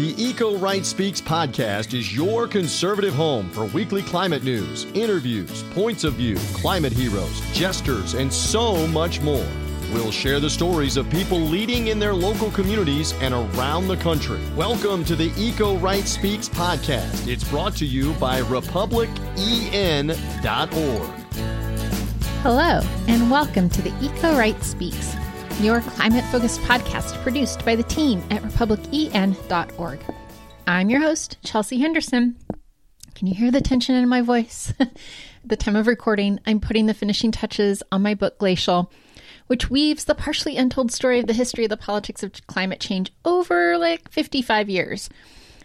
The Eco Right Speaks podcast is your conservative home for weekly climate news, interviews, points of view, climate heroes, jesters, and so much more. We'll share the stories of people leading in their local communities and around the country. Welcome to the Eco Right Speaks podcast. It's brought to you by republicen.org. Hello, and welcome to the Eco Right Speaks your climate focused podcast produced by the team at republicen.org. I'm your host, Chelsea Henderson. Can you hear the tension in my voice? At the time of recording, I'm putting the finishing touches on my book, Glacial, which weaves the partially untold story of the history of the politics of climate change over like 55 years.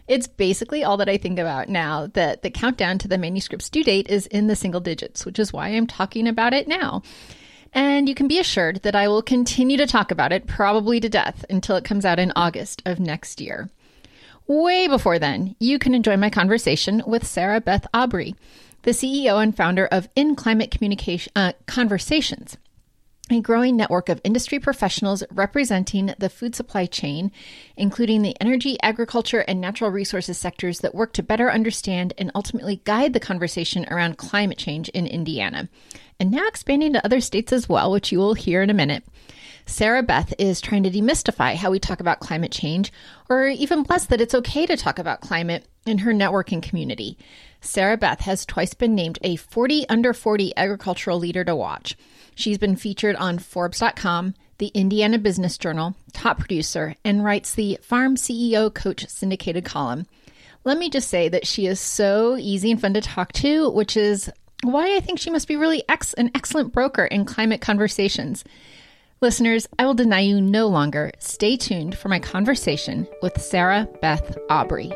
It's basically all that I think about now that the countdown to the manuscript's due date is in the single digits, which is why I'm talking about it now. And you can be assured that I will continue to talk about it, probably to death, until it comes out in August of next year. Way before then, you can enjoy my conversation with Sarah Beth Aubrey, the CEO and founder of In Climate Communication uh, Conversations, a growing network of industry professionals representing the food supply chain, including the energy, agriculture, and natural resources sectors that work to better understand and ultimately guide the conversation around climate change in Indiana and now expanding to other states as well, which you will hear in a minute. Sarah Beth is trying to demystify how we talk about climate change, or even bless that it's okay to talk about climate in her networking community. Sarah Beth has twice been named a 40 under 40 agricultural leader to watch. She's been featured on Forbes.com, the Indiana Business Journal, top producer, and writes the Farm CEO Coach syndicated column. Let me just say that she is so easy and fun to talk to, which is why I think she must be really ex- an excellent broker in climate conversations. Listeners, I will deny you no longer. Stay tuned for my conversation with Sarah Beth Aubrey.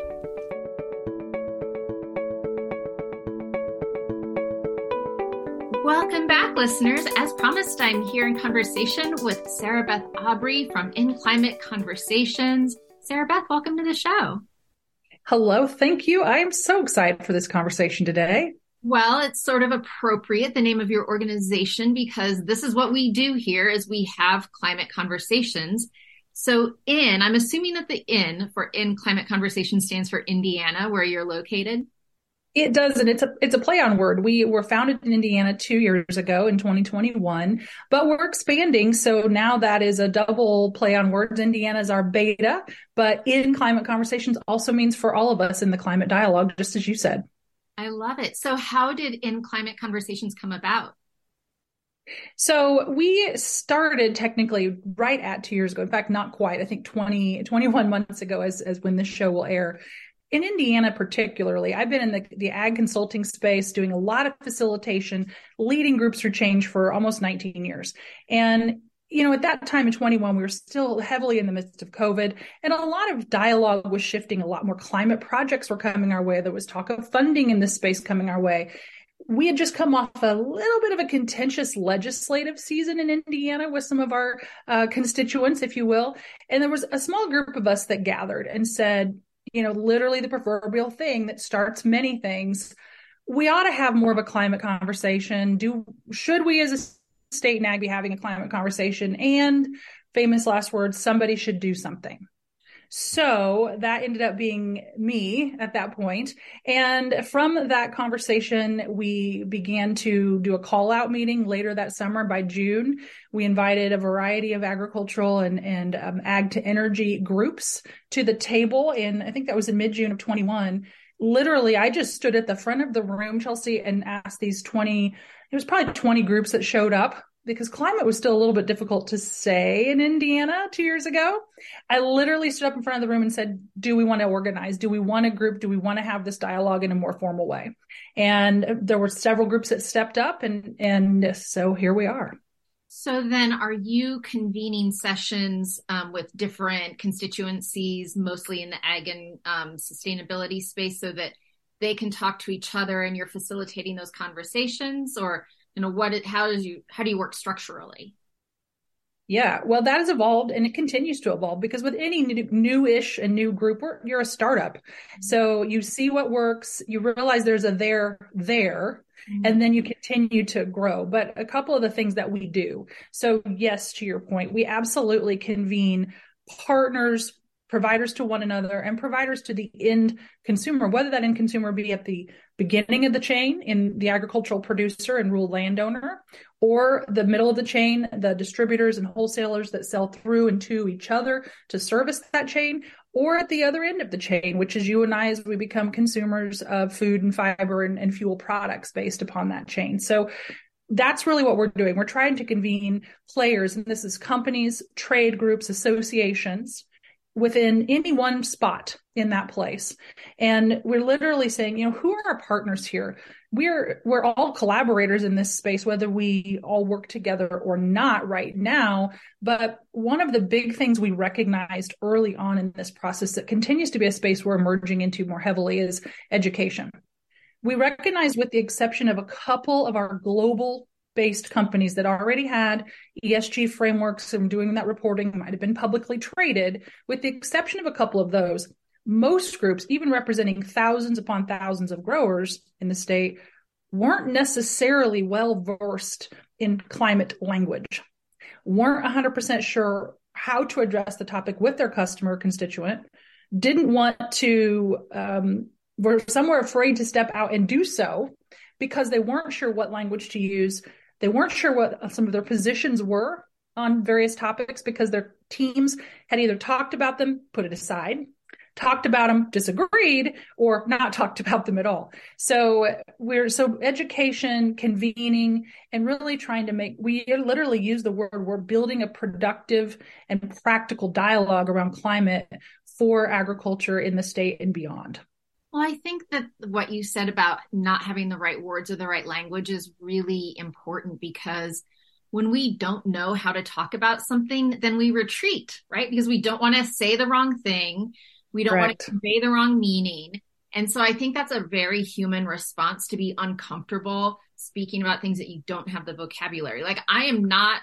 Listeners. As promised, I'm here in conversation with Sarah Beth Aubrey from In Climate Conversations. Sarah Beth, welcome to the show. Hello, thank you. I am so excited for this conversation today. Well, it's sort of appropriate the name of your organization because this is what we do here is we have climate conversations. So in, I'm assuming that the in for in climate conversation stands for Indiana where you're located. It does, and it's a it's a play on word. We were founded in Indiana two years ago in 2021, but we're expanding. So now that is a double play on words. Indiana is our beta, but in climate conversations also means for all of us in the climate dialogue, just as you said. I love it. So, how did In Climate Conversations come about? So we started technically right at two years ago. In fact, not quite. I think 20, 21 months ago as, as when this show will air. In Indiana, particularly, I've been in the, the ag consulting space doing a lot of facilitation, leading groups for change for almost 19 years. And you know, at that time in 21, we were still heavily in the midst of COVID and a lot of dialogue was shifting. A lot more climate projects were coming our way. There was talk of funding in this space coming our way. We had just come off a little bit of a contentious legislative season in Indiana with some of our uh, constituents, if you will. And there was a small group of us that gathered and said, you know, literally the proverbial thing that starts many things. We ought to have more of a climate conversation. Do should we as a state NAG be having a climate conversation and famous last words, somebody should do something. So that ended up being me at that point. And from that conversation, we began to do a call out meeting later that summer by June. We invited a variety of agricultural and, and um, ag to energy groups to the table. And I think that was in mid June of 21. Literally, I just stood at the front of the room, Chelsea, and asked these 20 it was probably 20 groups that showed up because climate was still a little bit difficult to say in Indiana two years ago. I literally stood up in front of the room and said, Do we want to organize? Do we want a group? Do we want to have this dialogue in a more formal way? And there were several groups that stepped up, and, and so here we are. So then, are you convening sessions um, with different constituencies, mostly in the ag and um, sustainability space, so that they can talk to each other and you're facilitating those conversations or you know what it, how does you how do you work structurally yeah, well, that has evolved and it continues to evolve because with any new-ish and new group, you're a startup. Mm-hmm. So you see what works, you realize there's a there there, mm-hmm. and then you continue to grow. But a couple of the things that we do. So yes, to your point, we absolutely convene partners, providers to one another and providers to the end consumer, whether that end consumer be at the beginning of the chain in the agricultural producer and rural landowner, or the middle of the chain, the distributors and wholesalers that sell through and to each other to service that chain, or at the other end of the chain, which is you and I as we become consumers of food and fiber and, and fuel products based upon that chain. So that's really what we're doing. We're trying to convene players, and this is companies, trade groups, associations within any one spot in that place. And we're literally saying, you know, who are our partners here? We're we're all collaborators in this space, whether we all work together or not right now. But one of the big things we recognized early on in this process that continues to be a space we're emerging into more heavily is education we recognize with the exception of a couple of our global based companies that already had ESG frameworks and doing that reporting might have been publicly traded, with the exception of a couple of those, most groups, even representing thousands upon thousands of growers in the state, weren't necessarily well versed in climate language, weren't 100% sure how to address the topic with their customer constituent, didn't want to um, were somewhere afraid to step out and do so because they weren't sure what language to use. They weren't sure what some of their positions were on various topics because their teams had either talked about them, put it aside, talked about them, disagreed, or not talked about them at all. So we're so education, convening, and really trying to make we literally use the word we're building a productive and practical dialogue around climate for agriculture in the state and beyond. Well, I think that what you said about not having the right words or the right language is really important because when we don't know how to talk about something, then we retreat, right? Because we don't want to say the wrong thing. We don't want to convey the wrong meaning. And so I think that's a very human response to be uncomfortable speaking about things that you don't have the vocabulary. Like I am not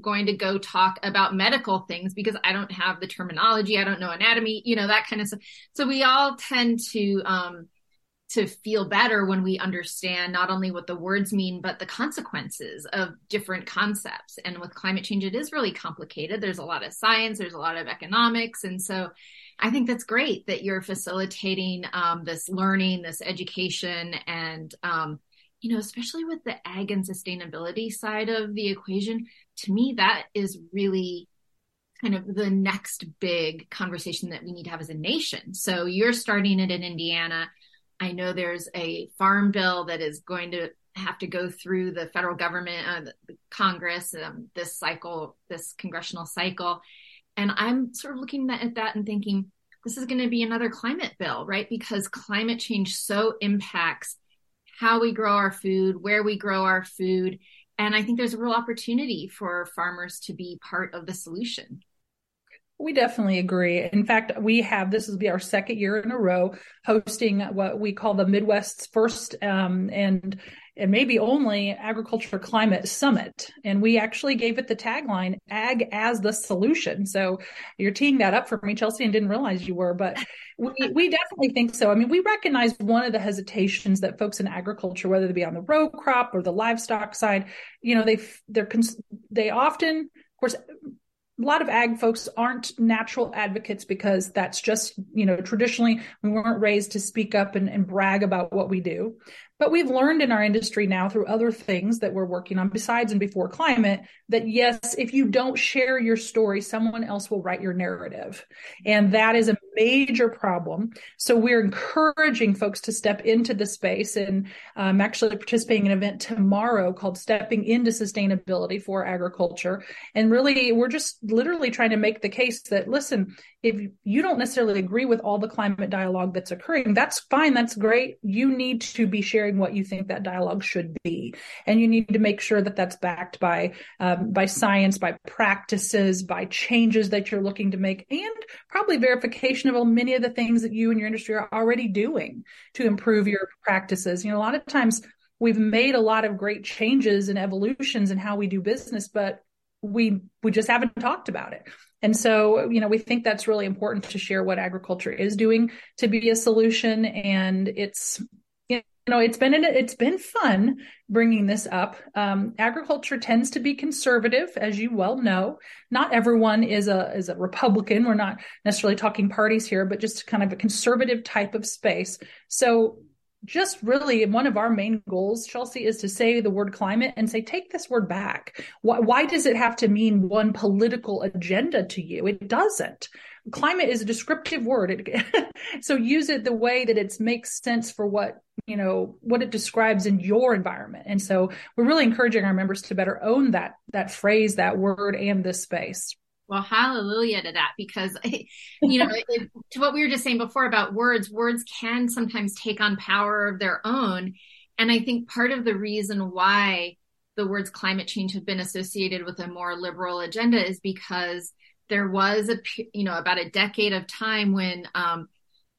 going to go talk about medical things because I don't have the terminology, I don't know anatomy, you know, that kind of stuff. So we all tend to um to feel better when we understand not only what the words mean but the consequences of different concepts. And with climate change it is really complicated. There's a lot of science, there's a lot of economics and so I think that's great that you're facilitating um, this learning, this education, and um, you know, especially with the ag and sustainability side of the equation, to me, that is really kind of the next big conversation that we need to have as a nation. So you're starting it in Indiana. I know there's a farm bill that is going to have to go through the federal government, uh, the Congress, um, this cycle, this congressional cycle. And I'm sort of looking at that and thinking, this is going to be another climate bill, right? Because climate change so impacts how we grow our food, where we grow our food, and I think there's a real opportunity for farmers to be part of the solution. We definitely agree. In fact, we have this will be our second year in a row hosting what we call the Midwest's first um, and and maybe only agriculture climate summit. And we actually gave it the tagline ag as the solution. So you're teeing that up for me, Chelsea, and didn't realize you were, but we, we definitely think so. I mean, we recognize one of the hesitations that folks in agriculture, whether they be on the row crop or the livestock side, you know, they, they're, they often, of course, a lot of ag folks aren't natural advocates because that's just, you know, traditionally we weren't raised to speak up and, and brag about what we do. But we've learned in our industry now through other things that we're working on besides and before climate that yes, if you don't share your story, someone else will write your narrative. And that is a major problem. So we're encouraging folks to step into the space. And I'm actually participating in an event tomorrow called Stepping into Sustainability for Agriculture. And really, we're just literally trying to make the case that, listen, if you don't necessarily agree with all the climate dialogue that's occurring, that's fine. That's great. You need to be sharing what you think that dialogue should be. And you need to make sure that that's backed by, um, by science, by practices, by changes that you're looking to make, and probably verification of many of the things that you and your industry are already doing to improve your practices. You know, a lot of times we've made a lot of great changes and evolutions in how we do business, but we we just haven't talked about it. And so, you know, we think that's really important to share what agriculture is doing to be a solution. And it's, you know, it's been it's been fun bringing this up. Um, agriculture tends to be conservative, as you well know. Not everyone is a is a Republican. We're not necessarily talking parties here, but just kind of a conservative type of space. So just really one of our main goals, Chelsea, is to say the word climate and say, take this word back. Why, why, does it have to mean one political agenda to you? It doesn't. Climate is a descriptive word. It, so use it the way that it makes sense for what, you know, what it describes in your environment. And so we're really encouraging our members to better own that, that phrase, that word and this space. Well, hallelujah to that because, you know, it, to what we were just saying before about words, words can sometimes take on power of their own. And I think part of the reason why the words climate change have been associated with a more liberal agenda is because there was a, you know, about a decade of time when, um,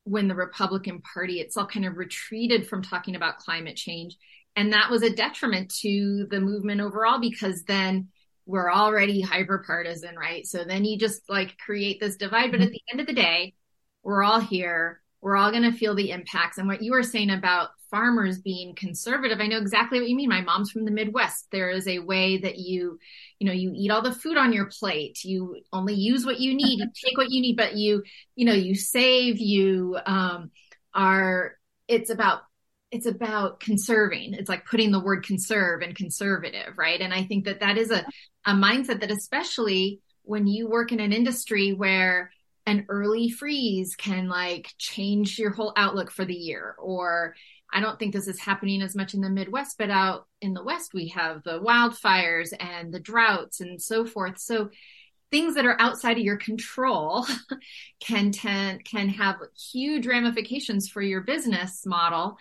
when the Republican Party itself kind of retreated from talking about climate change. And that was a detriment to the movement overall because then we're already hyper partisan, right? So then you just like create this divide. But at the end of the day, we're all here. We're all going to feel the impacts. And what you were saying about farmers being conservative, I know exactly what you mean. My mom's from the Midwest. There is a way that you, you know, you eat all the food on your plate. You only use what you need. You take what you need, but you, you know, you save, you, um, are, it's about it's about conserving. It's like putting the word conserve and conservative, right? And I think that that is a, a mindset that especially when you work in an industry where an early freeze can like change your whole outlook for the year or I don't think this is happening as much in the Midwest, but out in the West, we have the wildfires and the droughts and so forth. So things that are outside of your control can ten, can have huge ramifications for your business model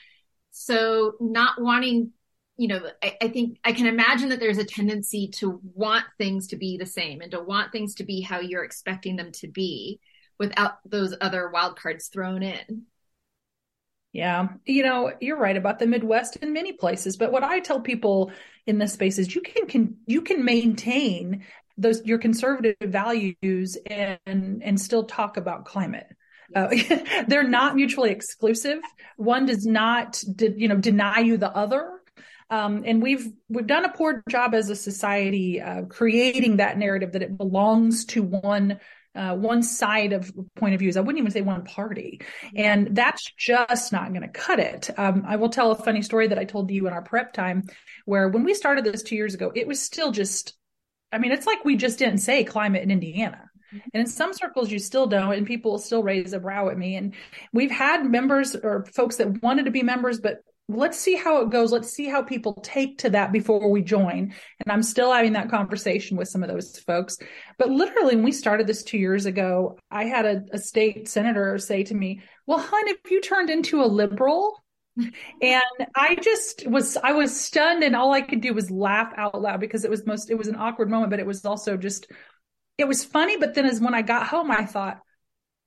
so not wanting, you know, I, I, think I can imagine that there's a tendency to want things to be the same and to want things to be how you're expecting them to be without those other wild cards thrown in. Yeah, you know, you're right about the Midwest in many places, but what I tell people in this space is you can, can you can maintain those your conservative values and and still talk about climate. Uh, they're not mutually exclusive. One does not, de- you know, deny you the other. Um, and we've we've done a poor job as a society uh, creating that narrative that it belongs to one uh, one side of point of views. I wouldn't even say one party, and that's just not going to cut it. Um, I will tell a funny story that I told you in our prep time, where when we started this two years ago, it was still just. I mean, it's like we just didn't say climate in Indiana. And in some circles, you still don't, and people still raise a brow at me. And we've had members or folks that wanted to be members, but let's see how it goes. Let's see how people take to that before we join. And I'm still having that conversation with some of those folks. But literally, when we started this two years ago, I had a, a state senator say to me, Well, hon, if you turned into a liberal, and I just was I was stunned and all I could do was laugh out loud because it was most it was an awkward moment but it was also just it was funny, but then as when I got home, I thought,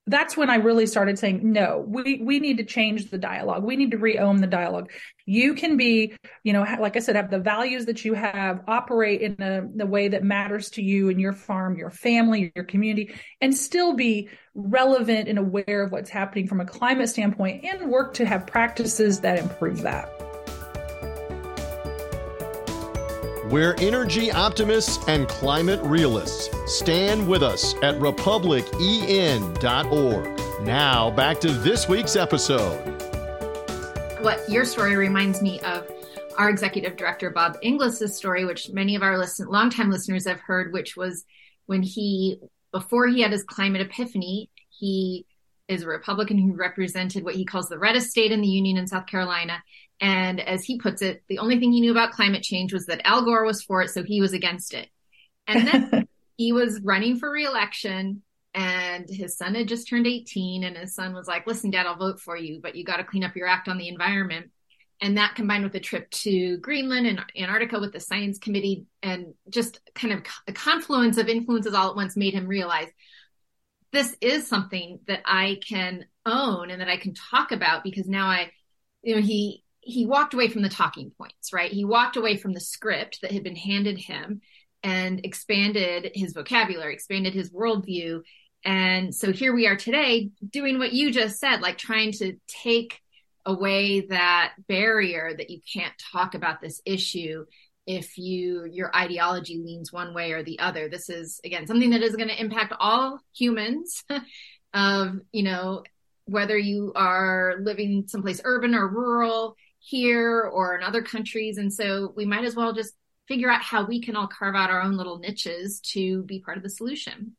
that's when I really started saying, no, we, we need to change the dialogue. We need to reown the dialogue. You can be, you know, like I said, have the values that you have, operate in a, the way that matters to you and your farm, your family, your community, and still be relevant and aware of what's happening from a climate standpoint and work to have practices that improve that. We're energy optimists and climate realists. Stand with us at republicen.org. Now, back to this week's episode. What your story reminds me of our executive director, Bob Inglis's story, which many of our listen, longtime listeners have heard, which was when he, before he had his climate epiphany, he is a Republican who represented what he calls the reddest state in the Union in South Carolina. And as he puts it, the only thing he knew about climate change was that Al Gore was for it, so he was against it. And then he was running for reelection and his son had just turned 18 and his son was like, listen, dad, I'll vote for you, but you got to clean up your act on the environment. And that combined with a trip to Greenland and Antarctica with the science committee and just kind of a confluence of influences all at once made him realize this is something that I can own and that I can talk about because now I, you know, he, he walked away from the talking points, right? He walked away from the script that had been handed him and expanded his vocabulary, expanded his worldview. And so here we are today doing what you just said, like trying to take away that barrier that you can't talk about this issue if you your ideology leans one way or the other this is again something that is going to impact all humans of you know whether you are living someplace urban or rural here or in other countries and so we might as well just figure out how we can all carve out our own little niches to be part of the solution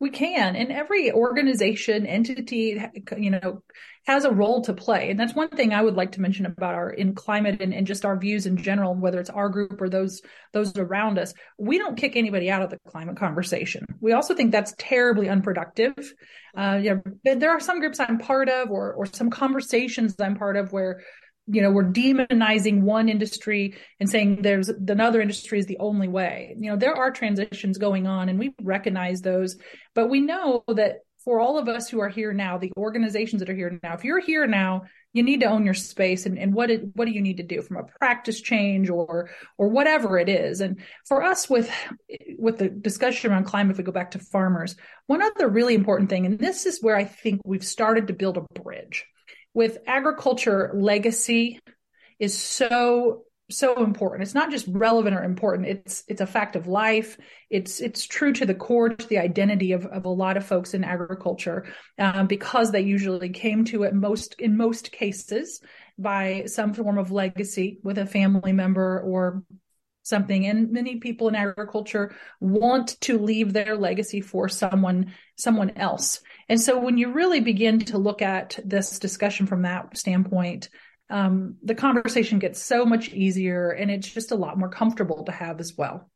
we can, and every organization, entity, you know, has a role to play. And that's one thing I would like to mention about our in climate and, and just our views in general, whether it's our group or those those around us. We don't kick anybody out of the climate conversation. We also think that's terribly unproductive. Uh, know, there are some groups I'm part of, or or some conversations I'm part of where you know we're demonizing one industry and saying there's another industry is the only way. You know there are transitions going on and we recognize those but we know that for all of us who are here now the organizations that are here now if you're here now you need to own your space and, and what it, what do you need to do from a practice change or or whatever it is. And for us with with the discussion around climate if we go back to farmers one other really important thing and this is where i think we've started to build a bridge with agriculture legacy is so so important. It's not just relevant or important. It's it's a fact of life. It's it's true to the core to the identity of, of a lot of folks in agriculture um, because they usually came to it most in most cases by some form of legacy with a family member or something. And many people in agriculture want to leave their legacy for someone someone else and so when you really begin to look at this discussion from that standpoint um, the conversation gets so much easier and it's just a lot more comfortable to have as well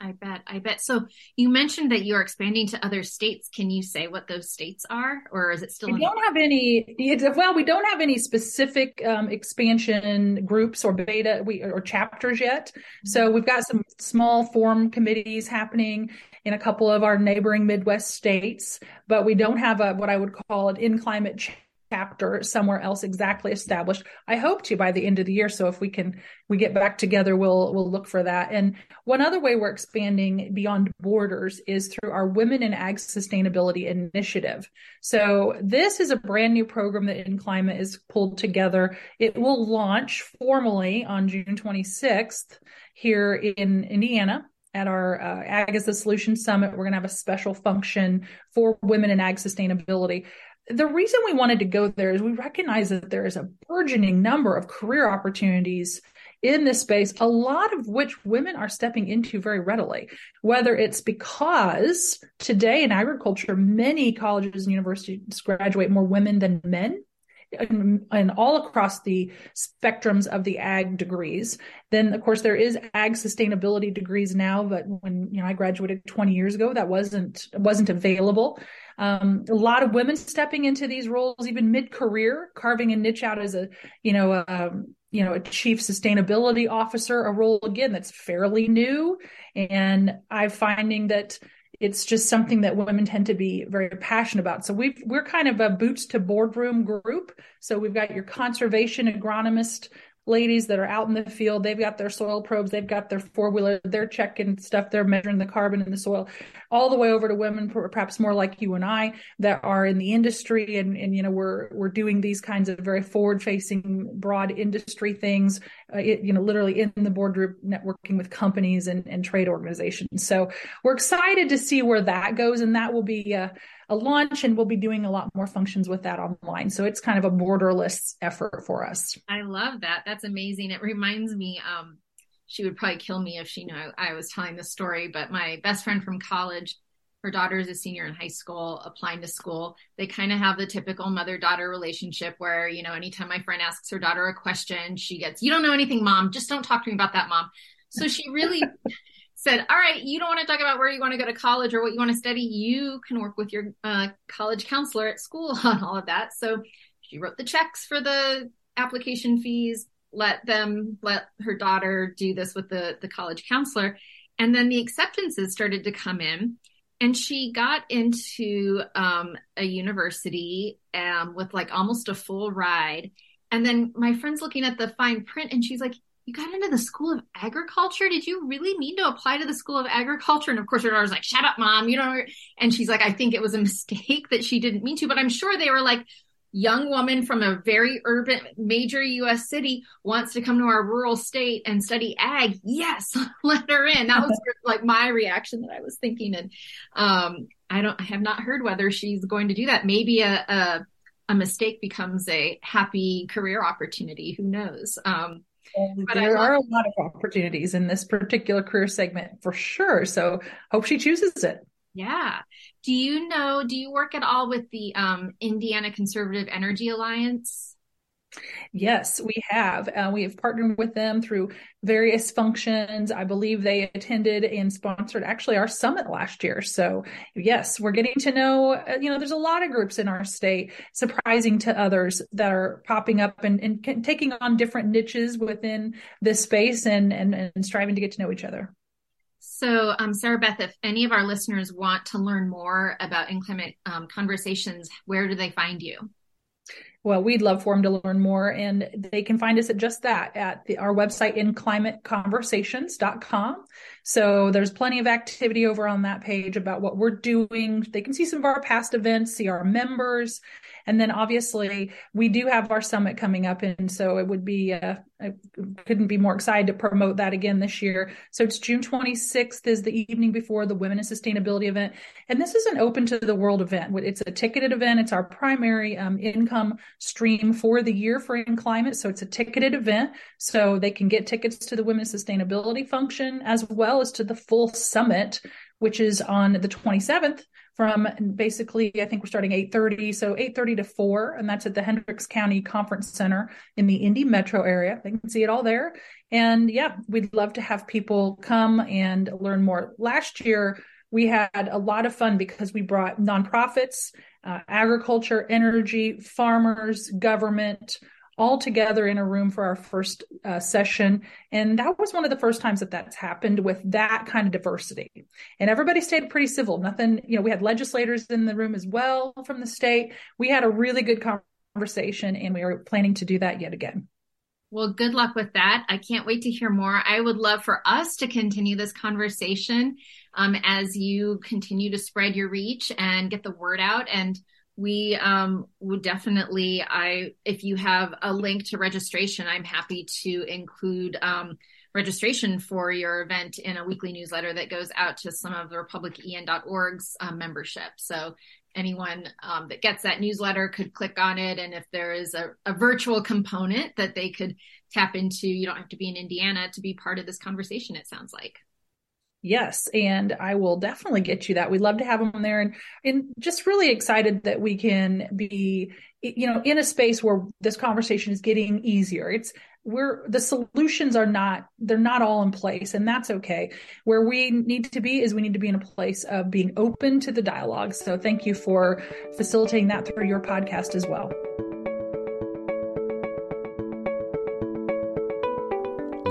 I bet. I bet. So you mentioned that you're expanding to other states. Can you say what those states are, or is it still? We don't have any. Well, we don't have any specific um, expansion groups or beta we, or chapters yet. So mm-hmm. we've got some small form committees happening in a couple of our neighboring Midwest states, but we don't have a what I would call an in climate chapter somewhere else exactly established. I hope to by the end of the year. So if we can we get back together, we'll we'll look for that. And one other way we're expanding beyond borders is through our Women in Ag Sustainability Initiative. So this is a brand new program that In Climate is pulled together. It will launch formally on June 26th here in Indiana at our uh, Ag as a Solution Summit. We're going to have a special function for women in ag sustainability the reason we wanted to go there is we recognize that there is a burgeoning number of career opportunities in this space, a lot of which women are stepping into very readily, whether it's because today in agriculture, many colleges and universities graduate more women than men. And, and, all across the spectrums of the ag degrees. Then, of course, there is ag sustainability degrees now, but when you know I graduated 20 years ago, that wasn't wasn't available. Um, a lot of women stepping into these roles, even mid-career, carving a niche out as a, you know, um, you know, a chief sustainability officer, a role again that's fairly new. And I'm finding that it's just something that women tend to be very passionate about. So we we're kind of a boots to boardroom group. So we've got your conservation agronomist ladies that are out in the field. They've got their soil probes, they've got their four wheeler, they're checking stuff, they're measuring the carbon in the soil, all the way over to women, perhaps more like you and I, that are in the industry, and and you know we're we're doing these kinds of very forward facing, broad industry things, uh, it, you know, literally in the boardroom, networking with companies and and trade organizations. So we're excited to see where that goes, and that will be. Uh, a launch and we'll be doing a lot more functions with that online. So it's kind of a borderless effort for us. I love that. That's amazing. It reminds me, um, she would probably kill me if she knew I was telling this story, but my best friend from college, her daughter is a senior in high school applying to school they kind of have the typical mother daughter relationship where you know anytime my friend asks her daughter a question she gets you don't know anything mom just don't talk to me about that mom so she really said, all right, you don't want to talk about where you want to go to college or what you want to study. You can work with your uh, college counselor at school on all of that. So she wrote the checks for the application fees, let them, let her daughter do this with the, the college counselor. And then the acceptances started to come in. And she got into um, a university um, with like almost a full ride. And then my friend's looking at the fine print and she's like, you got into the school of agriculture. Did you really mean to apply to the school of agriculture? And of course, her daughter's like, shut up, mom. You know, and she's like, I think it was a mistake that she didn't mean to, but I'm sure they were like, young woman from a very urban major US city wants to come to our rural state and study ag. Yes, let her in. That was like my reaction that I was thinking. And um, I don't I have not heard whether she's going to do that. Maybe a, a, a mistake becomes a happy career opportunity. Who knows? Um, there are a lot of opportunities in this particular career segment for sure. So hope she chooses it. Yeah. Do you know, do you work at all with the um, Indiana Conservative Energy Alliance? Yes, we have. Uh, we have partnered with them through various functions. I believe they attended and sponsored actually our summit last year. So, yes, we're getting to know, uh, you know, there's a lot of groups in our state, surprising to others that are popping up and, and taking on different niches within this space and, and, and striving to get to know each other. So, um, Sarah Beth, if any of our listeners want to learn more about Inclimate um, Conversations, where do they find you? Well, we'd love for them to learn more, and they can find us at just that at the, our website, inclimateconversations.com. So there's plenty of activity over on that page about what we're doing. They can see some of our past events, see our members, and then obviously we do have our summit coming up, and so it would be uh, I couldn't be more excited to promote that again this year. So it's June 26th is the evening before the Women in Sustainability event. And this is an open to the world event. It's a ticketed event. It's our primary um, income stream for the year for In Climate. So it's a ticketed event. So they can get tickets to the Women in Sustainability function as well as to the full summit, which is on the 27th from basically i think we're starting 8.30 so 8.30 to 4 and that's at the hendricks county conference center in the indy metro area. They can see it all there. And yeah we'd love to have people come and learn more. Last year we had a lot of fun because we brought nonprofits uh, agriculture energy farmers government all together in a room for our first uh, session. And that was one of the first times that that's happened with that kind of diversity. And everybody stayed pretty civil. Nothing, you know, we had legislators in the room as well from the state. We had a really good conversation and we are planning to do that yet again. Well, good luck with that. I can't wait to hear more. I would love for us to continue this conversation um, as you continue to spread your reach and get the word out. And we um, would definitely i if you have a link to registration i'm happy to include um, registration for your event in a weekly newsletter that goes out to some of the republicen.org's um, membership. So anyone um, that gets that newsletter could click on it and if there is a, a virtual component that they could tap into you don't have to be in indiana to be part of this conversation it sounds like Yes, and I will definitely get you that. We'd love to have them there and and just really excited that we can be you know in a space where this conversation is getting easier. It's we're the solutions are not they're not all in place and that's okay. Where we need to be is we need to be in a place of being open to the dialogue. So thank you for facilitating that through your podcast as well.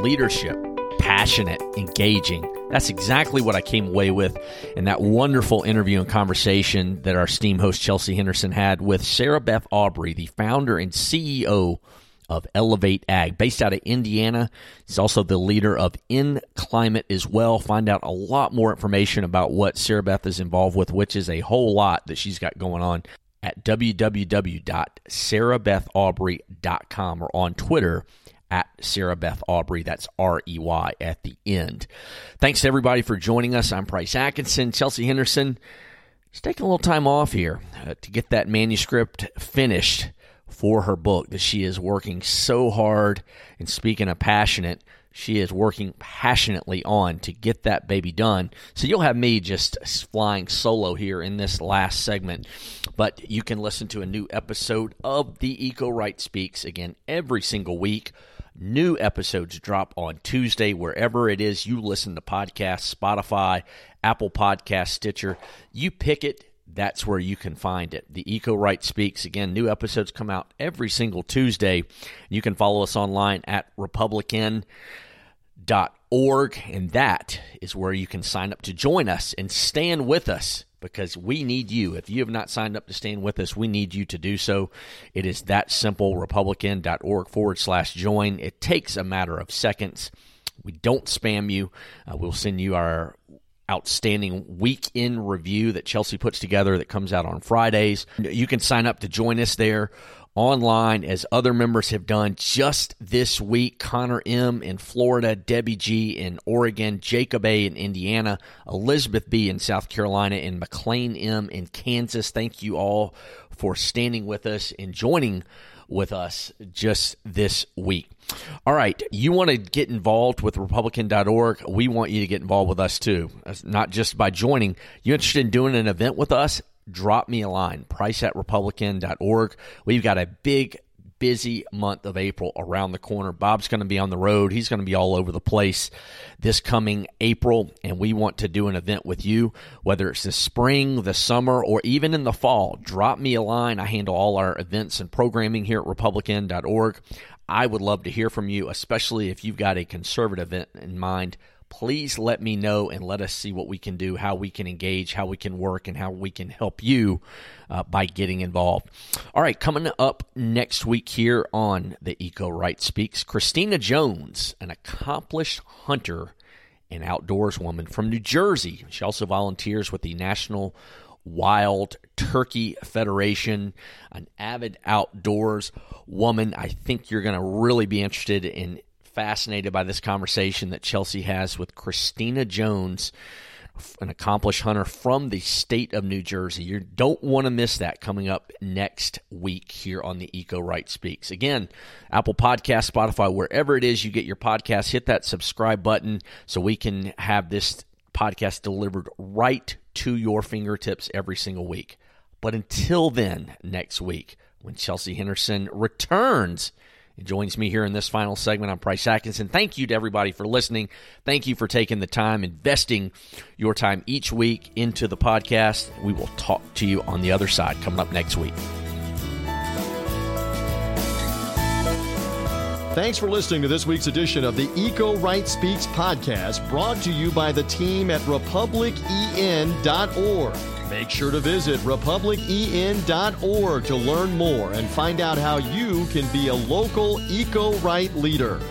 Leadership passionate, engaging. That's exactly what I came away with in that wonderful interview and conversation that our steam host Chelsea Henderson had with Sarah Beth Aubrey, the founder and CEO of Elevate Ag, based out of Indiana. He's also the leader of In Climate as well. Find out a lot more information about what Sarah Beth is involved with, which is a whole lot that she's got going on at www.sarahbethaubrey.com or on Twitter at Sarah Beth Aubrey. That's R E Y at the end. Thanks to everybody for joining us. I'm Price Atkinson. Chelsea Henderson She's taking a little time off here uh, to get that manuscript finished for her book that she is working so hard. And speaking of passionate, she is working passionately on to get that baby done. So you'll have me just flying solo here in this last segment. But you can listen to a new episode of the Eco Right Speaks again every single week New episodes drop on Tuesday, wherever it is you listen to podcasts Spotify, Apple Podcast, Stitcher. You pick it, that's where you can find it. The Eco Right Speaks. Again, new episodes come out every single Tuesday. You can follow us online at republicen.org, and that is where you can sign up to join us and stand with us because we need you. If you have not signed up to stand with us, we need you to do so. It is that simple, republicen.org forward slash join. It takes a matter of seconds. We don't spam you. Uh, we'll send you our outstanding weekend review that Chelsea puts together that comes out on Fridays. You can sign up to join us there online as other members have done just this week. Connor M. in Florida, Debbie G. in Oregon, Jacob A. in Indiana, Elizabeth B. in South Carolina, and McLean M. in Kansas. Thank you all for standing with us and joining with us just this week. All right, you want to get involved with Republicen.org? We want you to get involved with us too, not just by joining. You interested in doing an event with us? Drop me a line, price at republicen.org. We've got a big, busy month of April around the corner. Bob's going to be on the road. He's going to be all over the place this coming April, and we want to do an event with you, whether it's the spring, the summer, or even in the fall. Drop me a line. I handle all our events and programming here at republicen.org. I would love to hear from you, especially if you've got a conservative event in mind please let me know and let us see what we can do, how we can engage, how we can work, and how we can help you uh, by getting involved. All right, coming up next week here on the Eco Right Speaks, Christina Jones, an accomplished hunter and outdoors woman from New Jersey. She also volunteers with the National Wild Turkey Federation, an avid outdoors woman. I think you're going to really be interested in fascinated by this conversation that Chelsea has with Christina Jones, an accomplished hunter from the state of New Jersey. You don't want to miss that coming up next week here on the Eco Right Speaks. Again, Apple Podcast, Spotify, wherever it is you get your podcast, hit that subscribe button so we can have this podcast delivered right to your fingertips every single week. But until then, next week, when Chelsea Henderson returns joins me here in this final segment. I'm Price Atkinson. Thank you to everybody for listening. Thank you for taking the time, investing your time each week into the podcast. We will talk to you on the other side coming up next week. Thanks for listening to this week's edition of the Eco Right Speaks podcast, brought to you by the team at republicen.org. Make sure to visit republicen.org to learn more and find out how you can be a local eco right leader.